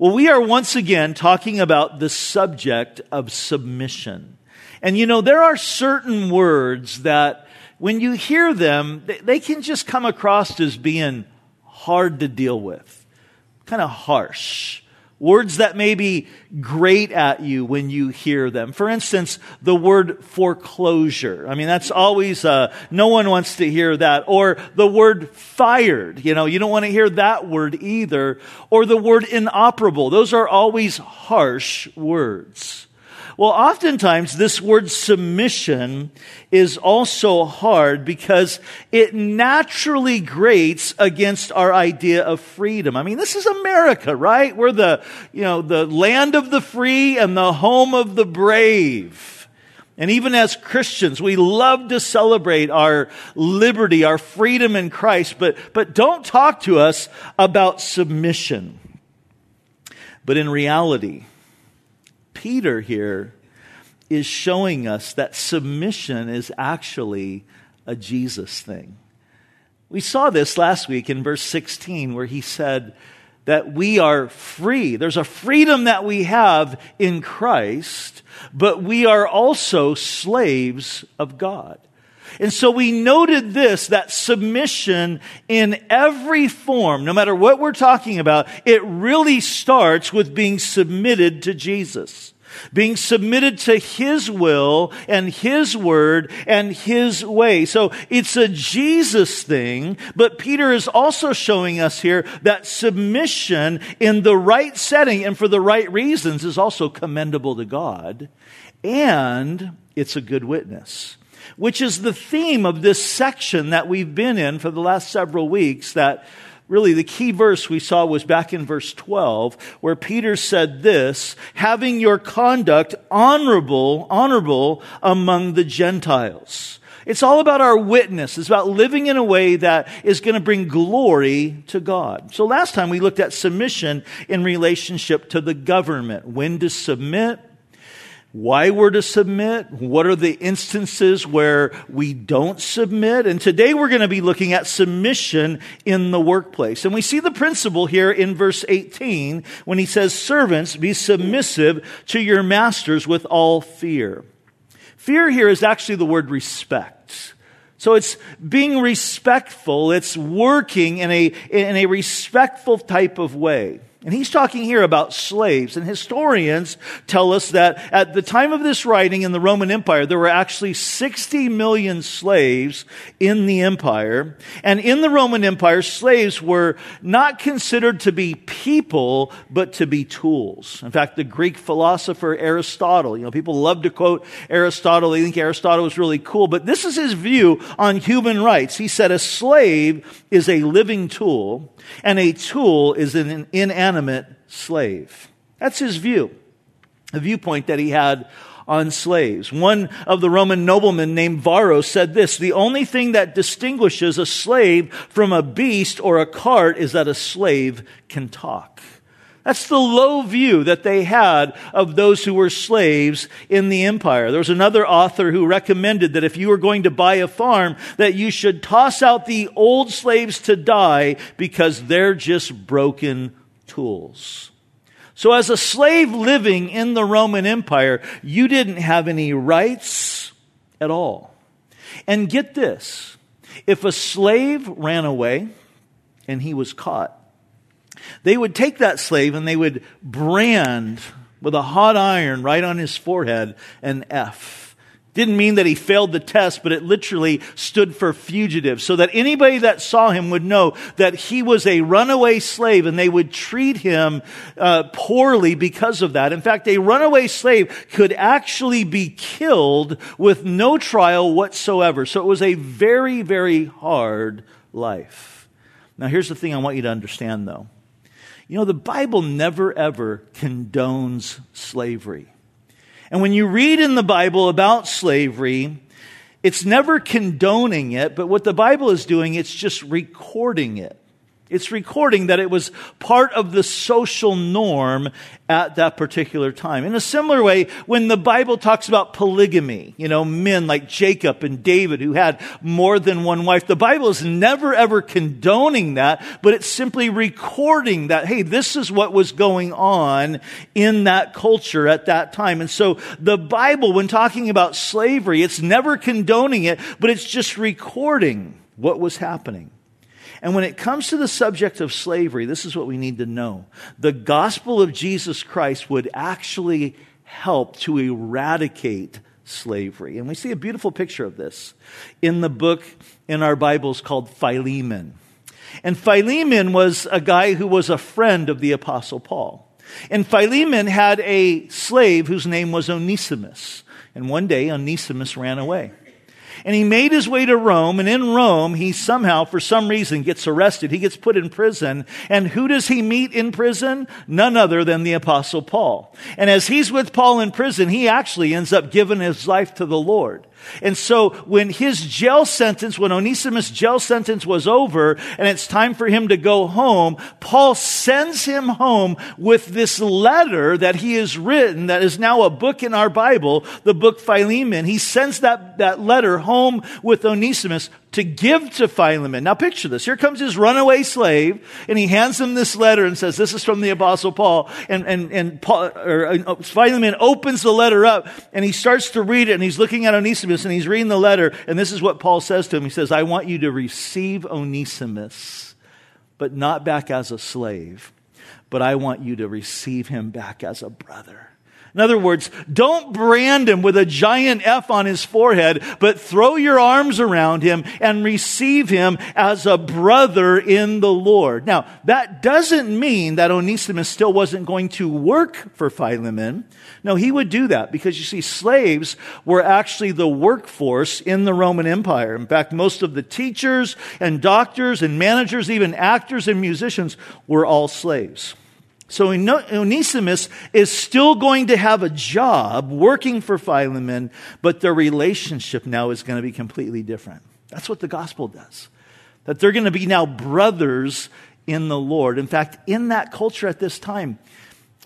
Well, we are once again talking about the subject of submission. And you know, there are certain words that when you hear them, they can just come across as being hard to deal with, kind of harsh. Words that may be grate at you when you hear them. For instance, the word foreclosure. I mean, that's always, uh, no one wants to hear that. Or the word fired. You know, you don't want to hear that word either. Or the word inoperable. Those are always harsh words. Well, oftentimes this word submission is also hard because it naturally grates against our idea of freedom. I mean, this is America, right? We're the, you know, the land of the free and the home of the brave. And even as Christians, we love to celebrate our liberty, our freedom in Christ, but, but don't talk to us about submission. But in reality, Peter here is showing us that submission is actually a Jesus thing. We saw this last week in verse 16 where he said that we are free. There's a freedom that we have in Christ, but we are also slaves of God. And so we noted this, that submission in every form, no matter what we're talking about, it really starts with being submitted to Jesus. Being submitted to His will and His word and His way. So it's a Jesus thing, but Peter is also showing us here that submission in the right setting and for the right reasons is also commendable to God. And it's a good witness which is the theme of this section that we've been in for the last several weeks that really the key verse we saw was back in verse 12 where Peter said this, having your conduct honorable, honorable among the Gentiles. It's all about our witness. It's about living in a way that is going to bring glory to God. So last time we looked at submission in relationship to the government. When to submit, why we're to submit, what are the instances where we don't submit. And today we're going to be looking at submission in the workplace. And we see the principle here in verse 18 when he says, Servants, be submissive to your masters with all fear. Fear here is actually the word respect. So it's being respectful, it's working in a, in a respectful type of way. And he's talking here about slaves. And historians tell us that at the time of this writing in the Roman Empire, there were actually 60 million slaves in the empire. And in the Roman Empire, slaves were not considered to be people, but to be tools. In fact, the Greek philosopher Aristotle, you know, people love to quote Aristotle. They think Aristotle was really cool, but this is his view on human rights. He said a slave is a living tool and a tool is an inanimate slave. That's his view, a viewpoint that he had on slaves. One of the Roman noblemen named Varro said this, the only thing that distinguishes a slave from a beast or a cart is that a slave can talk. That's the low view that they had of those who were slaves in the empire. There was another author who recommended that if you were going to buy a farm, that you should toss out the old slaves to die because they're just broken tools. So as a slave living in the Roman Empire, you didn't have any rights at all. And get this. If a slave ran away and he was caught, they would take that slave and they would brand with a hot iron right on his forehead an F. Didn't mean that he failed the test, but it literally stood for fugitive. So that anybody that saw him would know that he was a runaway slave and they would treat him uh, poorly because of that. In fact, a runaway slave could actually be killed with no trial whatsoever. So it was a very, very hard life. Now, here's the thing I want you to understand though. You know, the Bible never ever condones slavery. And when you read in the Bible about slavery, it's never condoning it, but what the Bible is doing, it's just recording it. It's recording that it was part of the social norm at that particular time. In a similar way, when the Bible talks about polygamy, you know, men like Jacob and David who had more than one wife, the Bible is never ever condoning that, but it's simply recording that, hey, this is what was going on in that culture at that time. And so the Bible, when talking about slavery, it's never condoning it, but it's just recording what was happening. And when it comes to the subject of slavery, this is what we need to know. The gospel of Jesus Christ would actually help to eradicate slavery. And we see a beautiful picture of this in the book in our Bibles called Philemon. And Philemon was a guy who was a friend of the Apostle Paul. And Philemon had a slave whose name was Onesimus. And one day, Onesimus ran away. And he made his way to Rome, and in Rome, he somehow, for some reason, gets arrested. He gets put in prison. And who does he meet in prison? None other than the Apostle Paul. And as he's with Paul in prison, he actually ends up giving his life to the Lord. And so when his jail sentence, when Onesimus' jail sentence was over and it's time for him to go home, Paul sends him home with this letter that he has written that is now a book in our Bible, the book Philemon. He sends that, that letter home with Onesimus to give to Philemon. Now picture this. Here comes his runaway slave and he hands him this letter and says, this is from the apostle Paul. And, and, and Paul, or, uh, Philemon opens the letter up and he starts to read it and he's looking at Onesimus and he's reading the letter. And this is what Paul says to him. He says, I want you to receive Onesimus, but not back as a slave, but I want you to receive him back as a brother. In other words, don't brand him with a giant F on his forehead, but throw your arms around him and receive him as a brother in the Lord. Now, that doesn't mean that Onesimus still wasn't going to work for Philemon. No, he would do that because you see, slaves were actually the workforce in the Roman Empire. In fact, most of the teachers and doctors and managers, even actors and musicians, were all slaves. So Onesimus is still going to have a job working for Philemon, but their relationship now is going to be completely different. That's what the gospel does. That they're going to be now brothers in the Lord. In fact, in that culture at this time,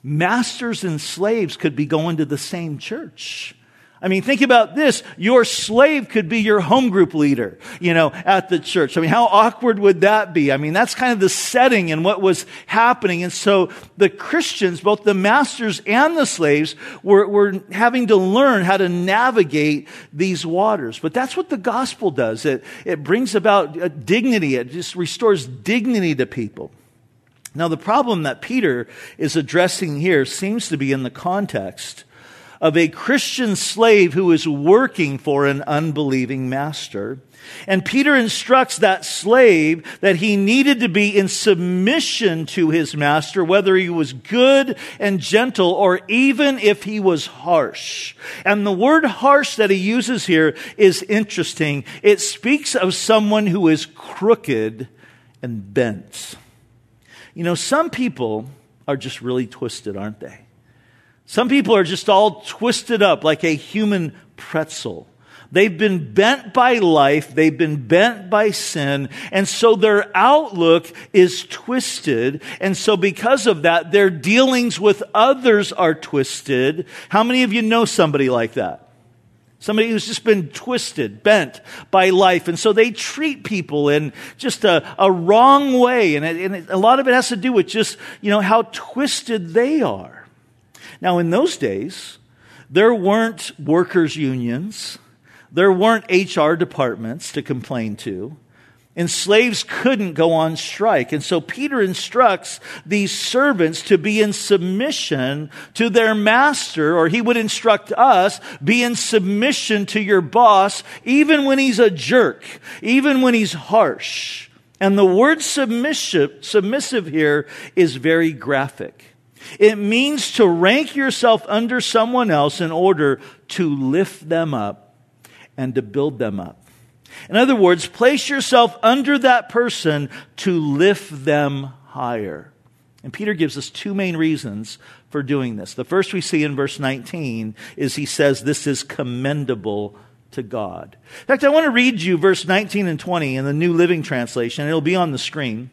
masters and slaves could be going to the same church. I mean, think about this. Your slave could be your home group leader, you know, at the church. I mean, how awkward would that be? I mean, that's kind of the setting and what was happening. And so the Christians, both the masters and the slaves, were, were having to learn how to navigate these waters. But that's what the gospel does. It, it brings about uh, dignity. It just restores dignity to people. Now, the problem that Peter is addressing here seems to be in the context of a Christian slave who is working for an unbelieving master. And Peter instructs that slave that he needed to be in submission to his master, whether he was good and gentle or even if he was harsh. And the word harsh that he uses here is interesting. It speaks of someone who is crooked and bent. You know, some people are just really twisted, aren't they? Some people are just all twisted up like a human pretzel. They've been bent by life. They've been bent by sin. And so their outlook is twisted. And so because of that, their dealings with others are twisted. How many of you know somebody like that? Somebody who's just been twisted, bent by life. And so they treat people in just a, a wrong way. And, it, and it, a lot of it has to do with just, you know, how twisted they are. Now, in those days, there weren't workers' unions, there weren't HR departments to complain to. And slaves couldn't go on strike. And so Peter instructs these servants to be in submission to their master, or he would instruct us, be in submission to your boss, even when he's a jerk, even when he's harsh. And the word submissive, submissive here is very graphic. It means to rank yourself under someone else in order to lift them up and to build them up. In other words, place yourself under that person to lift them higher. And Peter gives us two main reasons for doing this. The first we see in verse 19 is he says this is commendable to God. In fact, I want to read you verse 19 and 20 in the New Living Translation. It'll be on the screen.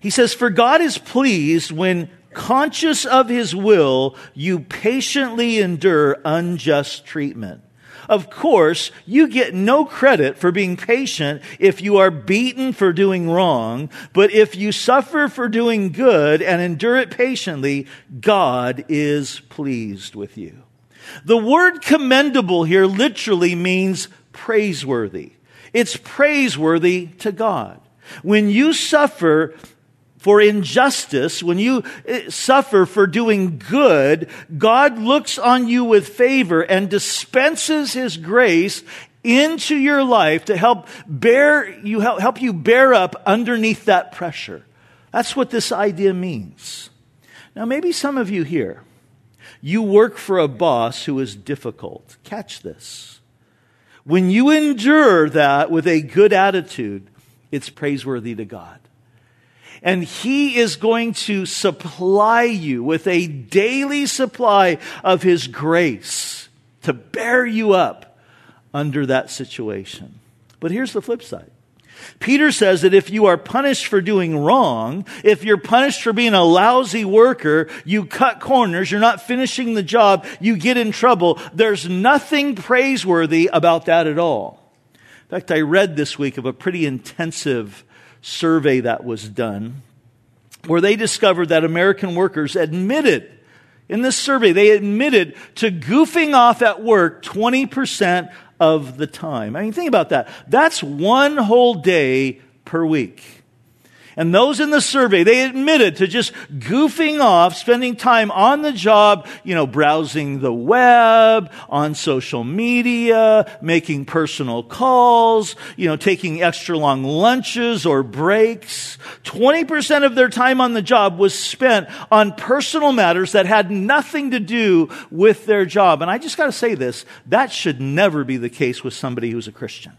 He says, For God is pleased when, conscious of his will, you patiently endure unjust treatment. Of course, you get no credit for being patient if you are beaten for doing wrong, but if you suffer for doing good and endure it patiently, God is pleased with you. The word commendable here literally means praiseworthy. It's praiseworthy to God. When you suffer for injustice, when you eh, suffer for doing good, God looks on you with favor and dispenses His grace into your life to help bear you help, help you bear up underneath that pressure. That's what this idea means. Now maybe some of you here you work for a boss who is difficult. Catch this. When you endure that with a good attitude, it's praiseworthy to God and He is going to supply you with a daily supply of His grace to bear you up under that situation. But here's the flip side. Peter says that if you are punished for doing wrong, if you're punished for being a lousy worker, you cut corners, you're not finishing the job, you get in trouble, there's nothing praiseworthy about that at all. In fact, I read this week of a pretty intensive survey that was done where they discovered that American workers admitted, in this survey, they admitted to goofing off at work 20% of the time. I mean, think about that. That's one whole day per week. And those in the survey, they admitted to just goofing off, spending time on the job, you know, browsing the web, on social media, making personal calls, you know, taking extra long lunches or breaks. 20% of their time on the job was spent on personal matters that had nothing to do with their job. And I just got to say this, that should never be the case with somebody who's a Christian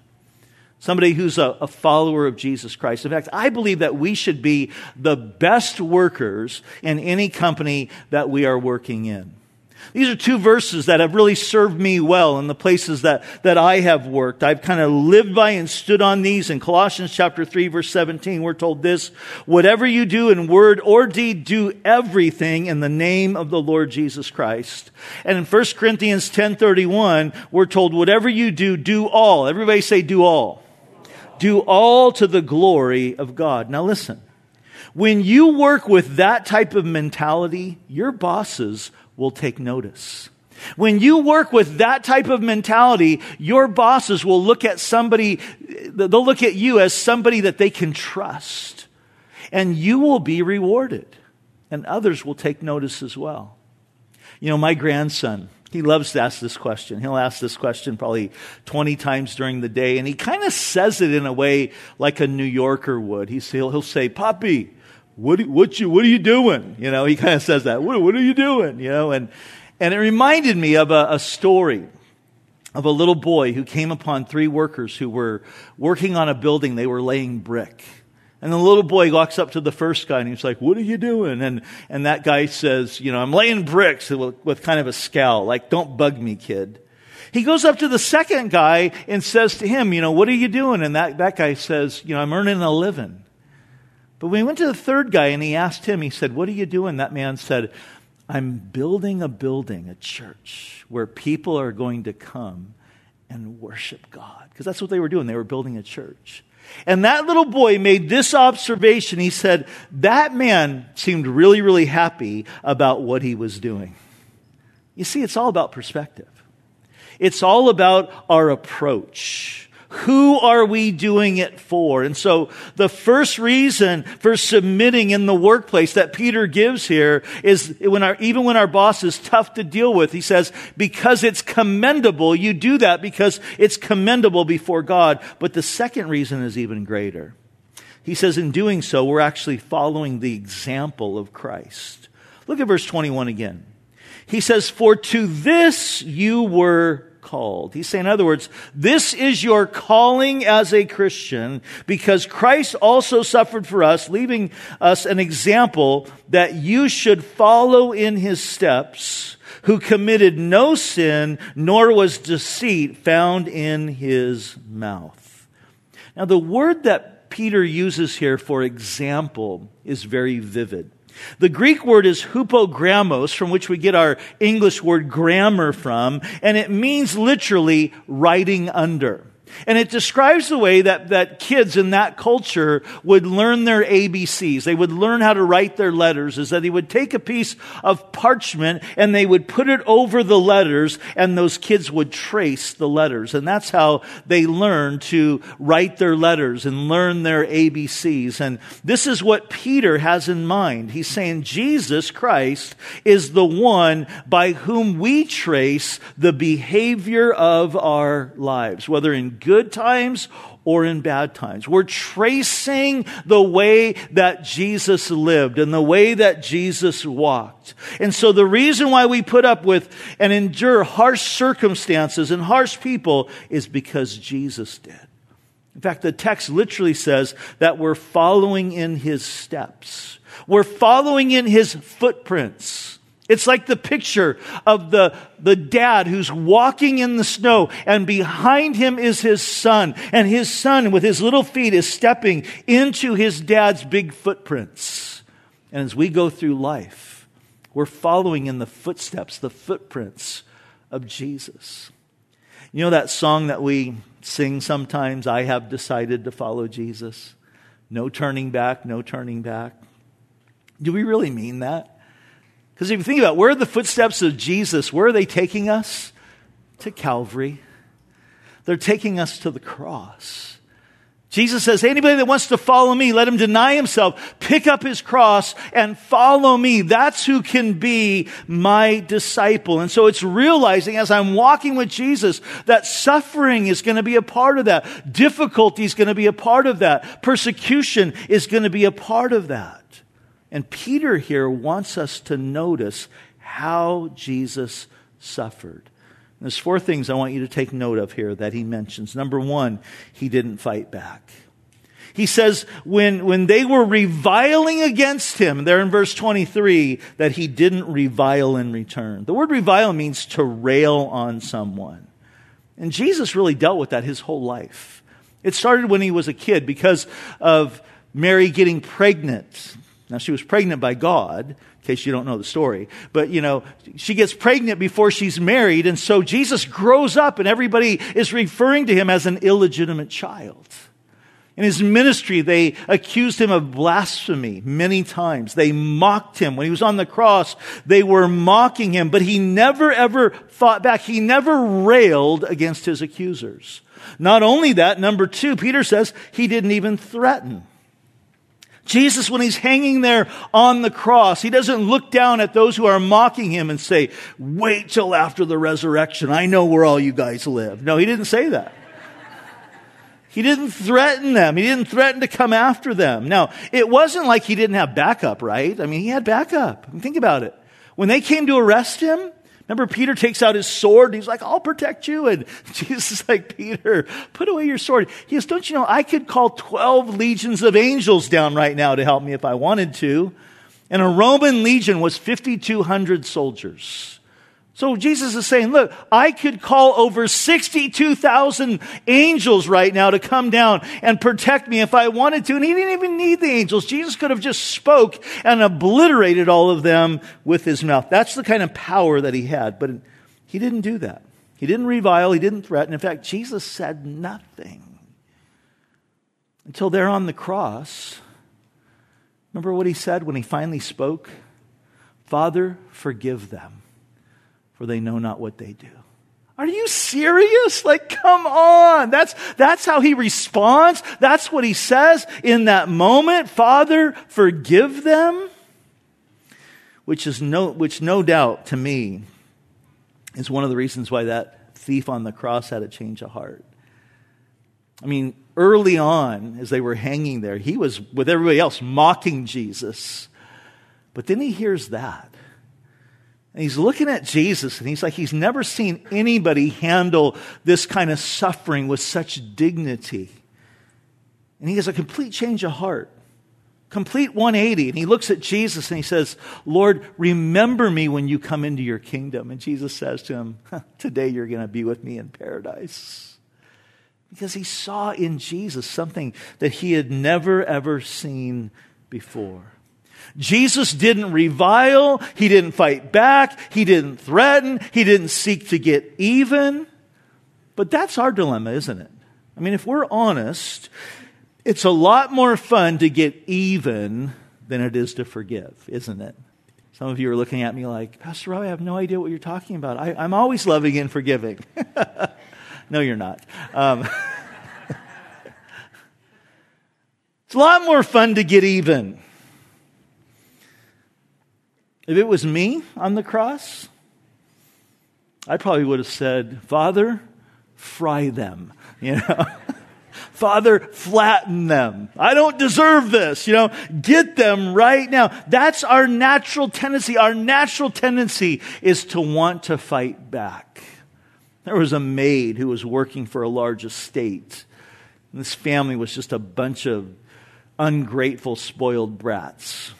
somebody who's a, a, follower of Jesus Christ. In fact, I believe that we should be the best workers in any company that we are working in. These are two verses that have really served me well in the places that, that I have worked. I've kind of lived by and stood on these. In Colossians chapter 3 verse 17, we're told this, whatever you do in word or deed, do everything in the name of the Lord Jesus Christ. And in 1 Corinthians 10:31, we're told whatever you do, do all. Everybody say do all do all to the glory of God. Now listen, when you work with that type of mentality, your bosses will take notice. When you work with that type of mentality, your bosses will look at somebody, they'll look at you as somebody that they can trust. And you will be rewarded. And others will take notice as well. You know, my grandson, he loves to ask this question. He'll ask this question probably 20 times during the day, and he kind of says it in a way like a New Yorker would. He'll, he'll say, Poppy, what, what, you, what are you doing? You know, he kind of says that. What, what are you doing? You know, and, and it reminded me of a, a story of a little boy who came upon three workers who were working on a building. They were laying brick. And the little boy walks up to the first guy and he's like, what are you doing? And, and that guy says, you know, I'm laying bricks with, kind of a scowl, like, don't bug me, kid. He goes up to the second guy and says to him, you know, what are you doing? And that, that guy says, you know, I'm earning a living. But when he went to the third guy and he asked him, he said, what are you doing? That man said, I'm building a building, a church, where people are going to come and worship God. Because that's what they were doing. They were building a church. And that little boy made this observation. He said, That man seemed really, really happy about what he was doing. You see, it's all about perspective, it's all about our approach. Who are we doing it for? And so the first reason for submitting in the workplace that Peter gives here is when our, even when our boss is tough to deal with, he says, because it's commendable, you do that because it's commendable before God. But the second reason is even greater. He says, in doing so, we're actually following the example of Christ. Look at verse 21 again. He says, For to this you were called. He's saying, in other words, this is your calling as a Christian because Christ also suffered for us, leaving us an example that you should follow in his steps, who committed no sin, nor was deceit found in his mouth. Now, the word that Peter uses here for example is very vivid. The Greek word is hupogrammos, from which we get our English word grammar from, and it means literally writing under. And it describes the way that, that kids in that culture would learn their ABCs. They would learn how to write their letters, is that they would take a piece of parchment and they would put it over the letters and those kids would trace the letters. And that's how they learn to write their letters and learn their ABCs. And this is what Peter has in mind. He's saying Jesus Christ is the one by whom we trace the behavior of our lives, whether in good times or in bad times. We're tracing the way that Jesus lived and the way that Jesus walked. And so the reason why we put up with and endure harsh circumstances and harsh people is because Jesus did. In fact, the text literally says that we're following in his steps. We're following in his footprints. It's like the picture of the, the dad who's walking in the snow and behind him is his son. And his son with his little feet is stepping into his dad's big footprints. And as we go through life, we're following in the footsteps, the footprints of Jesus. You know that song that we sing sometimes, I have decided to follow Jesus? No turning back, no turning back. Do we really mean that? Because if you think about it, where are the footsteps of Jesus? Where are they taking us? To Calvary. They're taking us to the cross. Jesus says, anybody that wants to follow me, let him deny himself, pick up his cross and follow me. That's who can be my disciple. And so it's realizing as I'm walking with Jesus that suffering is going to be a part of that. Difficulty is going to be a part of that. Persecution is going to be a part of that. And Peter here wants us to notice how Jesus suffered. And there's four things I want you to take note of here that he mentions. Number one, he didn't fight back. He says when, when they were reviling against him, there in verse 23, that he didn't revile in return. The word revile means to rail on someone. And Jesus really dealt with that his whole life. It started when he was a kid because of Mary getting pregnant. Now, she was pregnant by God, in case you don't know the story. But, you know, she gets pregnant before she's married, and so Jesus grows up, and everybody is referring to him as an illegitimate child. In his ministry, they accused him of blasphemy many times. They mocked him. When he was on the cross, they were mocking him, but he never ever fought back. He never railed against his accusers. Not only that, number two, Peter says he didn't even threaten. Jesus, when he's hanging there on the cross, he doesn't look down at those who are mocking him and say, wait till after the resurrection. I know where all you guys live. No, he didn't say that. He didn't threaten them. He didn't threaten to come after them. Now, it wasn't like he didn't have backup, right? I mean, he had backup. I mean, think about it. When they came to arrest him, Remember, Peter takes out his sword and he's like, I'll protect you. And Jesus is like, Peter, put away your sword. He goes, Don't you know, I could call 12 legions of angels down right now to help me if I wanted to. And a Roman legion was 5,200 soldiers. So Jesus is saying, look, I could call over 62,000 angels right now to come down and protect me if I wanted to. And he didn't even need the angels. Jesus could have just spoke and obliterated all of them with his mouth. That's the kind of power that he had. But he didn't do that. He didn't revile. He didn't threaten. In fact, Jesus said nothing until there on the cross. Remember what he said when he finally spoke? Father, forgive them for they know not what they do. Are you serious? Like, come on. That's, that's how he responds. That's what he says in that moment. Father, forgive them. Which is no, which no doubt to me is one of the reasons why that thief on the cross had a change of heart. I mean, early on, as they were hanging there, he was with everybody else mocking Jesus. But then he hears that. And he's looking at Jesus and he's like, he's never seen anybody handle this kind of suffering with such dignity. And he has a complete change of heart, complete 180. And he looks at Jesus and he says, Lord, remember me when you come into your kingdom. And Jesus says to him, Today you're going to be with me in paradise. because he saw in Jesus something that he had never, ever seen before. Jesus didn't revile. He didn't fight back. He didn't threaten. He didn't seek to get even. But that's our dilemma, isn't it? I mean, if we're honest, it's a lot more fun to get even than it is to forgive, isn't it? Some of you are looking at me like, Pastor Rob, I have no idea what you're talking about. I, am always loving and forgiving. no, you're not. Um, it's a lot more fun to get even. If it was me on the cross, I probably would have said, Father, fry them. You know? Father, flatten them. I don't deserve this. You know, get them right now. That's our natural tendency. Our natural tendency is to want to fight back. There was a maid who was working for a large estate. And this family was just a bunch of ungrateful, spoiled brats.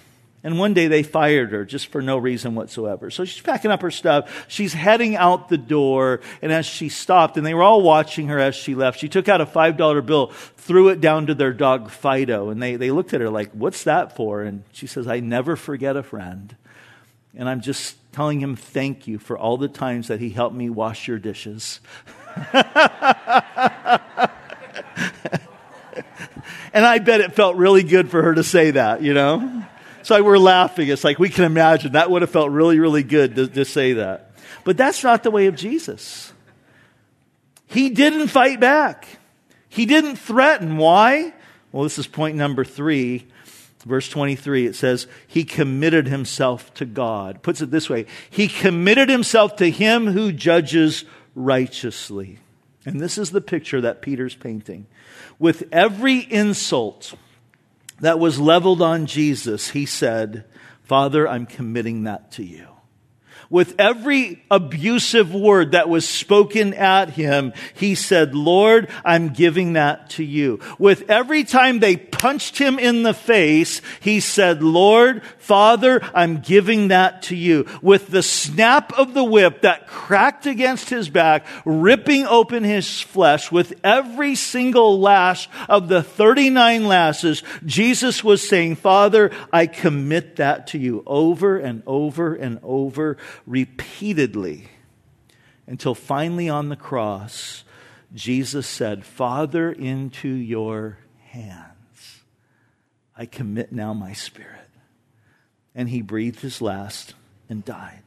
And one day they fired her just for no reason whatsoever. So she's packing up her stuff. She's heading out the door. And as she stopped, and they were all watching her as she left, she took out a $5 bill, threw it down to their dog Fido. And they, they looked at her like, What's that for? And she says, I never forget a friend. And I'm just telling him thank you for all the times that he helped me wash your dishes. and I bet it felt really good for her to say that, you know? So we're laughing. It's like we can imagine that would have felt really, really good to, to say that. But that's not the way of Jesus. He didn't fight back. He didn't threaten. Why? Well, this is point number three. Verse 23, it says, He committed himself to God. Puts it this way He committed himself to Him who judges righteously. And this is the picture that Peter's painting. With every insult, that was leveled on Jesus, he said, Father, I'm committing that to you with every abusive word that was spoken at him, he said, Lord, I'm giving that to you. With every time they punched him in the face, he said, Lord, Father, I'm giving that to you. With the snap of the whip that cracked against his back, ripping open his flesh, with every single lash of the 39 lashes, Jesus was saying, Father, I commit that to you over and over and over repeatedly until finally on the cross, Jesus said, Father, into your hands I commit now my spirit. And he breathed his last and died.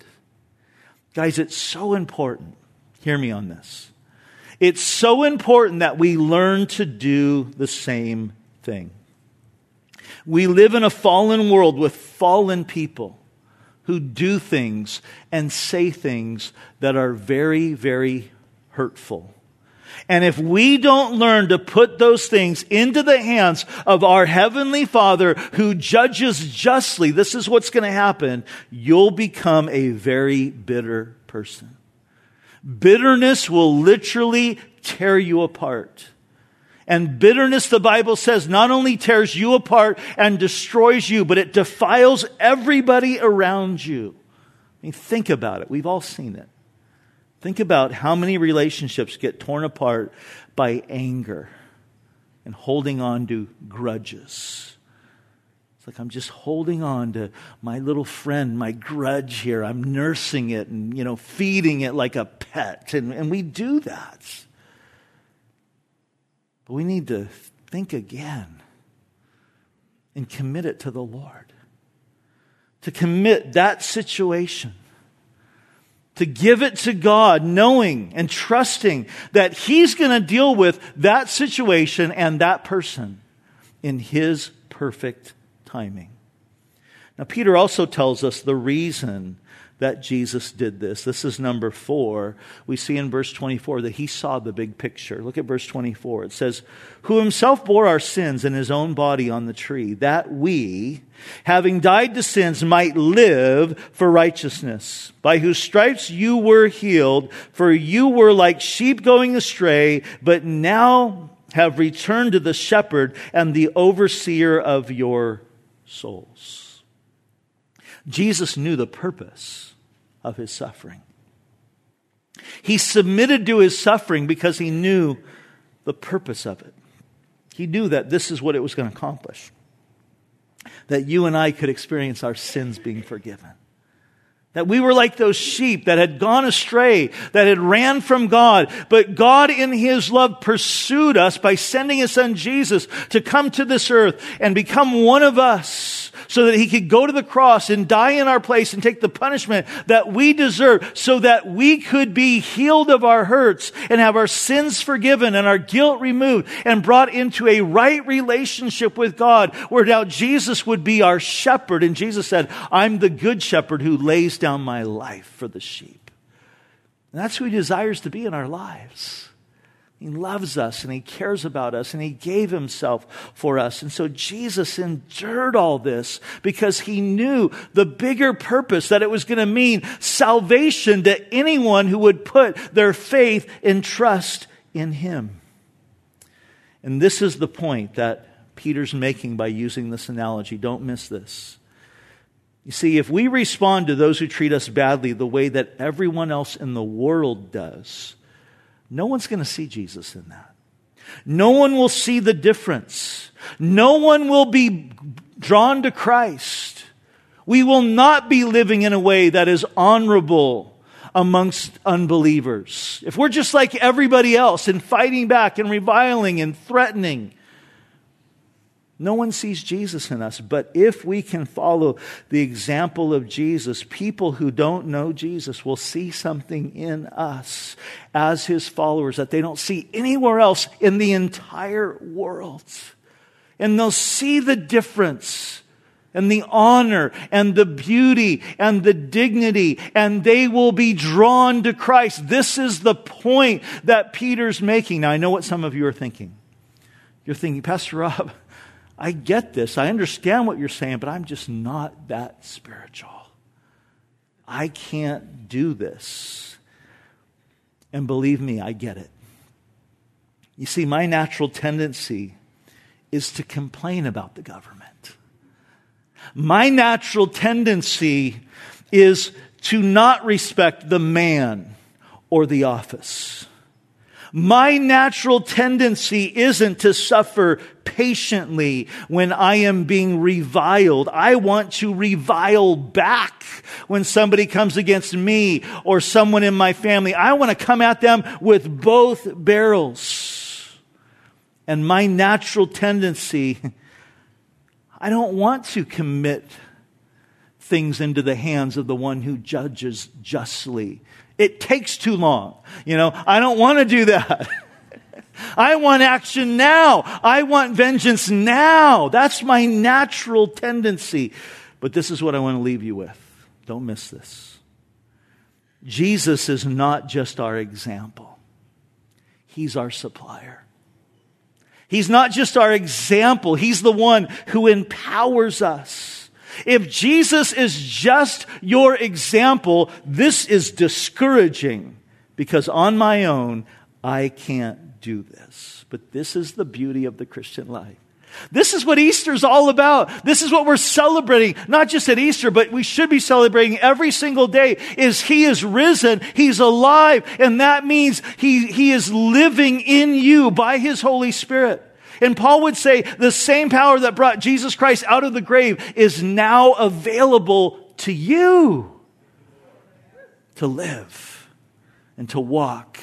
Guys, it's so important. Hear me on this. It's so important that we learn to do the same thing. We live in a fallen world with fallen people who do things and say things that are very, very hurtful. And if we don't learn to put those things into the hands of our Heavenly Father who judges justly, this is what's going to happen. You'll become a very bitter person. Bitterness will literally tear you apart. And bitterness, the Bible says, not only tears you apart and destroys you, but it defiles everybody around you. I mean, think about it. We've all seen it. Think about how many relationships get torn apart by anger and holding on to grudges. It's like I'm just holding on to my little friend, my grudge here. I'm nursing it and, you know, feeding it like a pet. And, and we do that. But we need to think again and commit it to the Lord. To commit that situation. To give it to God, knowing and trusting that He's going to deal with that situation and that person in His perfect timing. Now, Peter also tells us the reason that Jesus did this. This is number four. We see in verse 24 that he saw the big picture. Look at verse 24. It says, Who himself bore our sins in his own body on the tree, that we, having died to sins, might live for righteousness, by whose stripes you were healed, for you were like sheep going astray, but now have returned to the shepherd and the overseer of your souls. Jesus knew the purpose of his suffering. He submitted to his suffering because he knew the purpose of it. He knew that this is what it was going to accomplish that you and I could experience our sins being forgiven. That we were like those sheep that had gone astray, that had ran from God. But God in His love pursued us by sending His Son Jesus to come to this earth and become one of us so that he could go to the cross and die in our place and take the punishment that we deserve so that we could be healed of our hurts and have our sins forgiven and our guilt removed and brought into a right relationship with God where now Jesus would be our shepherd. And Jesus said, I'm the good shepherd who lays down my life for the sheep. And that's who he desires to be in our lives. He loves us and He cares about us and He gave Himself for us. And so Jesus endured all this because He knew the bigger purpose that it was going to mean salvation to anyone who would put their faith and trust in Him. And this is the point that Peter's making by using this analogy. Don't miss this. You see, if we respond to those who treat us badly the way that everyone else in the world does, no one's going to see Jesus in that. No one will see the difference. No one will be drawn to Christ. We will not be living in a way that is honorable amongst unbelievers. If we're just like everybody else and fighting back and reviling and threatening, no one sees Jesus in us. But if we can follow the example of Jesus, people who don't know Jesus will see something in us as his followers that they don't see anywhere else in the entire world. And they'll see the difference and the honor and the beauty and the dignity, and they will be drawn to Christ. This is the point that Peter's making. Now, I know what some of you are thinking. You're thinking, Pastor Rob, I get this. I understand what you're saying, but I'm just not that spiritual. I can't do this. And believe me, I get it. You see, my natural tendency is to complain about the government. My natural tendency is to not respect the man or the office. My natural tendency isn't to suffer patiently when I am being reviled. I want to revile back when somebody comes against me or someone in my family. I want to come at them with both barrels. And my natural tendency, I don't want to commit things into the hands of the one who judges justly. It takes too long. You know, I don't want to do that. I want action now. I want vengeance now. That's my natural tendency. But this is what I want to leave you with. Don't miss this. Jesus is not just our example, He's our supplier. He's not just our example, He's the one who empowers us. If Jesus is just your example, this is discouraging because on my own, I can't do this. But this is the beauty of the Christian life. This is what Easter's all about. This is what we're celebrating, not just at Easter, but we should be celebrating every single day is He is risen, He's alive, and that means He, he is living in you by His Holy Spirit. And Paul would say the same power that brought Jesus Christ out of the grave is now available to you to live and to walk,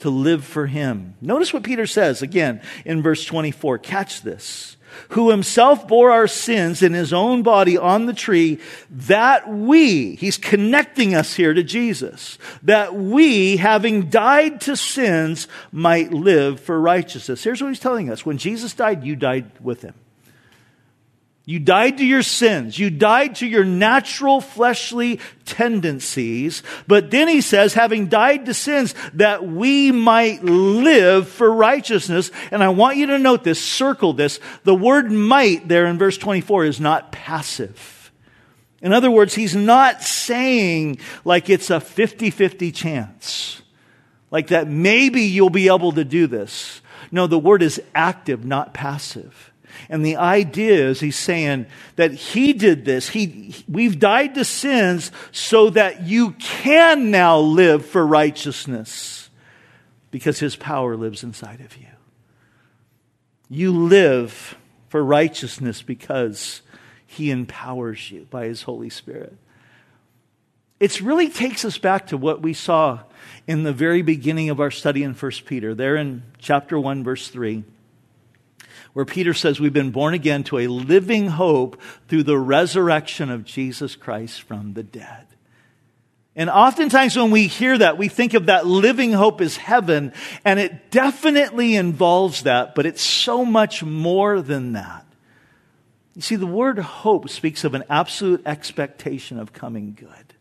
to live for Him. Notice what Peter says again in verse 24. Catch this who himself bore our sins in his own body on the tree, that we, he's connecting us here to Jesus, that we, having died to sins, might live for righteousness. Here's what he's telling us. When Jesus died, you died with him. You died to your sins. You died to your natural fleshly tendencies. But then he says, having died to sins, that we might live for righteousness. And I want you to note this, circle this. The word might there in verse 24 is not passive. In other words, he's not saying like it's a 50 50 chance, like that maybe you'll be able to do this. No, the word is active, not passive. And the idea is he's saying that he did this. He, we've died to sins so that you can now live for righteousness. because his power lives inside of you. You live for righteousness because he empowers you by his Holy Spirit. It really takes us back to what we saw in the very beginning of our study in 1 Peter, there in chapter 1, verse 3, where Peter says we've been born again to a living hope through the resurrection of Jesus Christ from the dead. And oftentimes when we hear that, we think of that living hope as heaven, and it definitely involves that, but it's so much more than that. You see, the word hope speaks of an absolute expectation of coming good.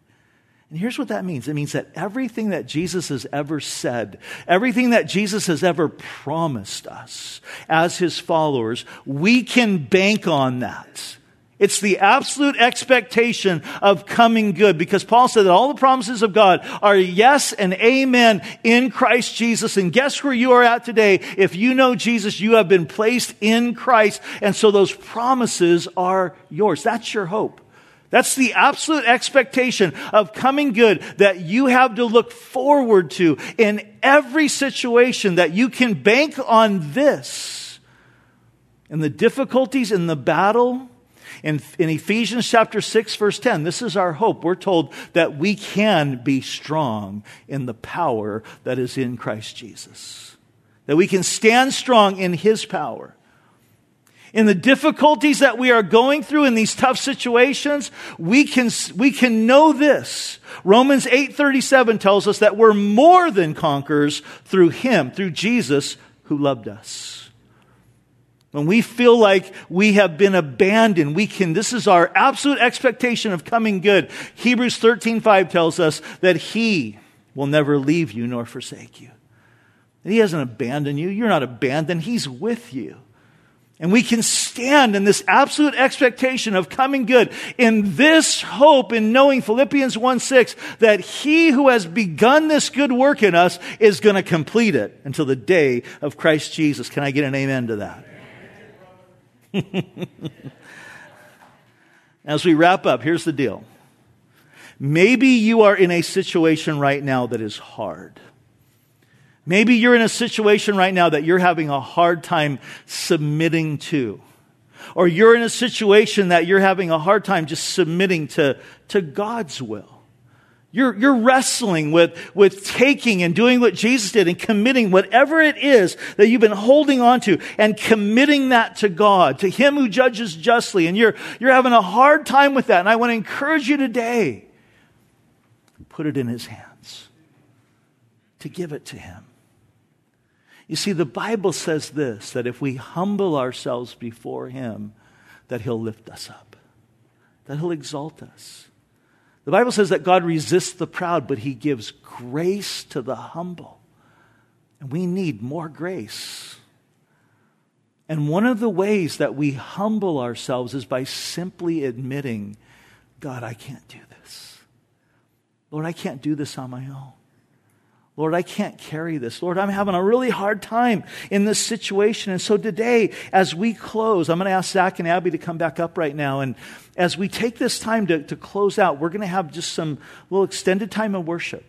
And here's what that means it means that everything that Jesus has ever said, everything that Jesus has ever promised us as his followers, we can bank on that. It's the absolute expectation of coming good because Paul said that all the promises of God are yes and amen in Christ Jesus. And guess where you are at today? If you know Jesus, you have been placed in Christ. And so those promises are yours. That's your hope. That's the absolute expectation of coming good that you have to look forward to in every situation that you can bank on this. In the difficulties, in the battle, in, in Ephesians chapter 6, verse 10, this is our hope. We're told that we can be strong in the power that is in Christ Jesus. That we can stand strong in His power in the difficulties that we are going through in these tough situations, we can, we can know this. Romans 8:37 tells us that we're more than conquerors through him, through Jesus who loved us. When we feel like we have been abandoned, we can, this is our absolute expectation of coming good. Hebrews 13:5 tells us that he will never leave you nor forsake you. He hasn't abandoned you. You're not abandoned. He's with you. And we can stand in this absolute expectation of coming good in this hope in knowing Philippians 1 6 that he who has begun this good work in us is going to complete it until the day of Christ Jesus. Can I get an amen to that? As we wrap up, here's the deal. Maybe you are in a situation right now that is hard. Maybe you're in a situation right now that you're having a hard time submitting to. Or you're in a situation that you're having a hard time just submitting to, to God's will. You're, you're wrestling with, with taking and doing what Jesus did and committing whatever it is that you've been holding on to and committing that to God, to Him who judges justly. And you're, you're having a hard time with that. And I want to encourage you today put it in His hands, to give it to Him. You see, the Bible says this that if we humble ourselves before Him, that He'll lift us up, that He'll exalt us. The Bible says that God resists the proud, but He gives grace to the humble. And we need more grace. And one of the ways that we humble ourselves is by simply admitting, God, I can't do this. Lord, I can't do this on my own. Lord, I can't carry this. Lord, I'm having a really hard time in this situation. And so today, as we close, I'm going to ask Zach and Abby to come back up right now. And as we take this time to, to close out, we're going to have just some little extended time of worship.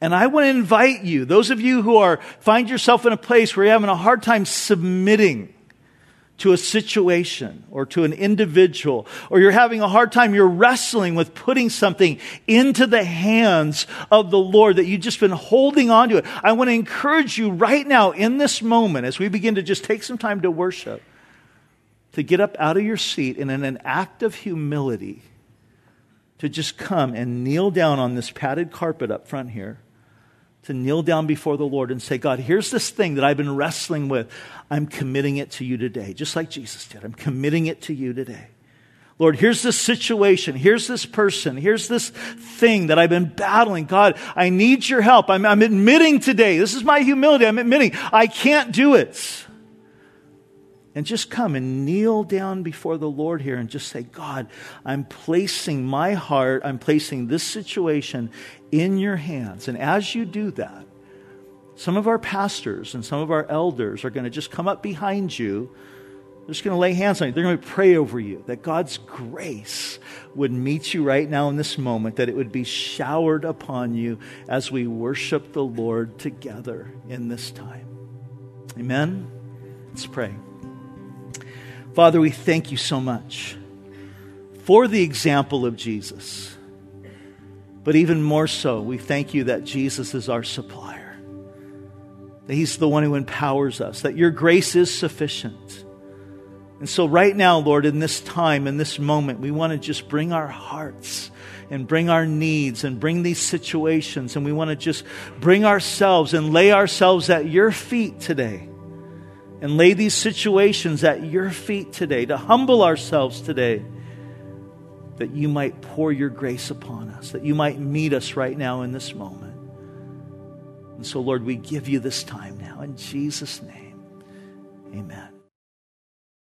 And I want to invite you, those of you who are, find yourself in a place where you're having a hard time submitting to a situation or to an individual, or you're having a hard time, you're wrestling with putting something into the hands of the Lord that you've just been holding on to it. I want to encourage you right now in this moment as we begin to just take some time to worship, to get up out of your seat and in an act of humility to just come and kneel down on this padded carpet up front here to kneel down before the Lord and say, God, here's this thing that I've been wrestling with. I'm committing it to you today, just like Jesus did. I'm committing it to you today. Lord, here's this situation. Here's this person. Here's this thing that I've been battling. God, I need your help. I'm, I'm admitting today, this is my humility. I'm admitting I can't do it. And just come and kneel down before the Lord here and just say, God, I'm placing my heart, I'm placing this situation in your hands. And as you do that, some of our pastors and some of our elders are going to just come up behind you. They're just going to lay hands on you. They're going to pray over you that God's grace would meet you right now in this moment, that it would be showered upon you as we worship the Lord together in this time. Amen. Let's pray. Father, we thank you so much for the example of Jesus. But even more so, we thank you that Jesus is our supplier, that He's the one who empowers us, that your grace is sufficient. And so, right now, Lord, in this time, in this moment, we want to just bring our hearts and bring our needs and bring these situations, and we want to just bring ourselves and lay ourselves at your feet today and lay these situations at your feet today, to humble ourselves today, that you might pour your grace upon us, that you might meet us right now in this moment. And so, Lord, we give you this time now in Jesus' name. Amen.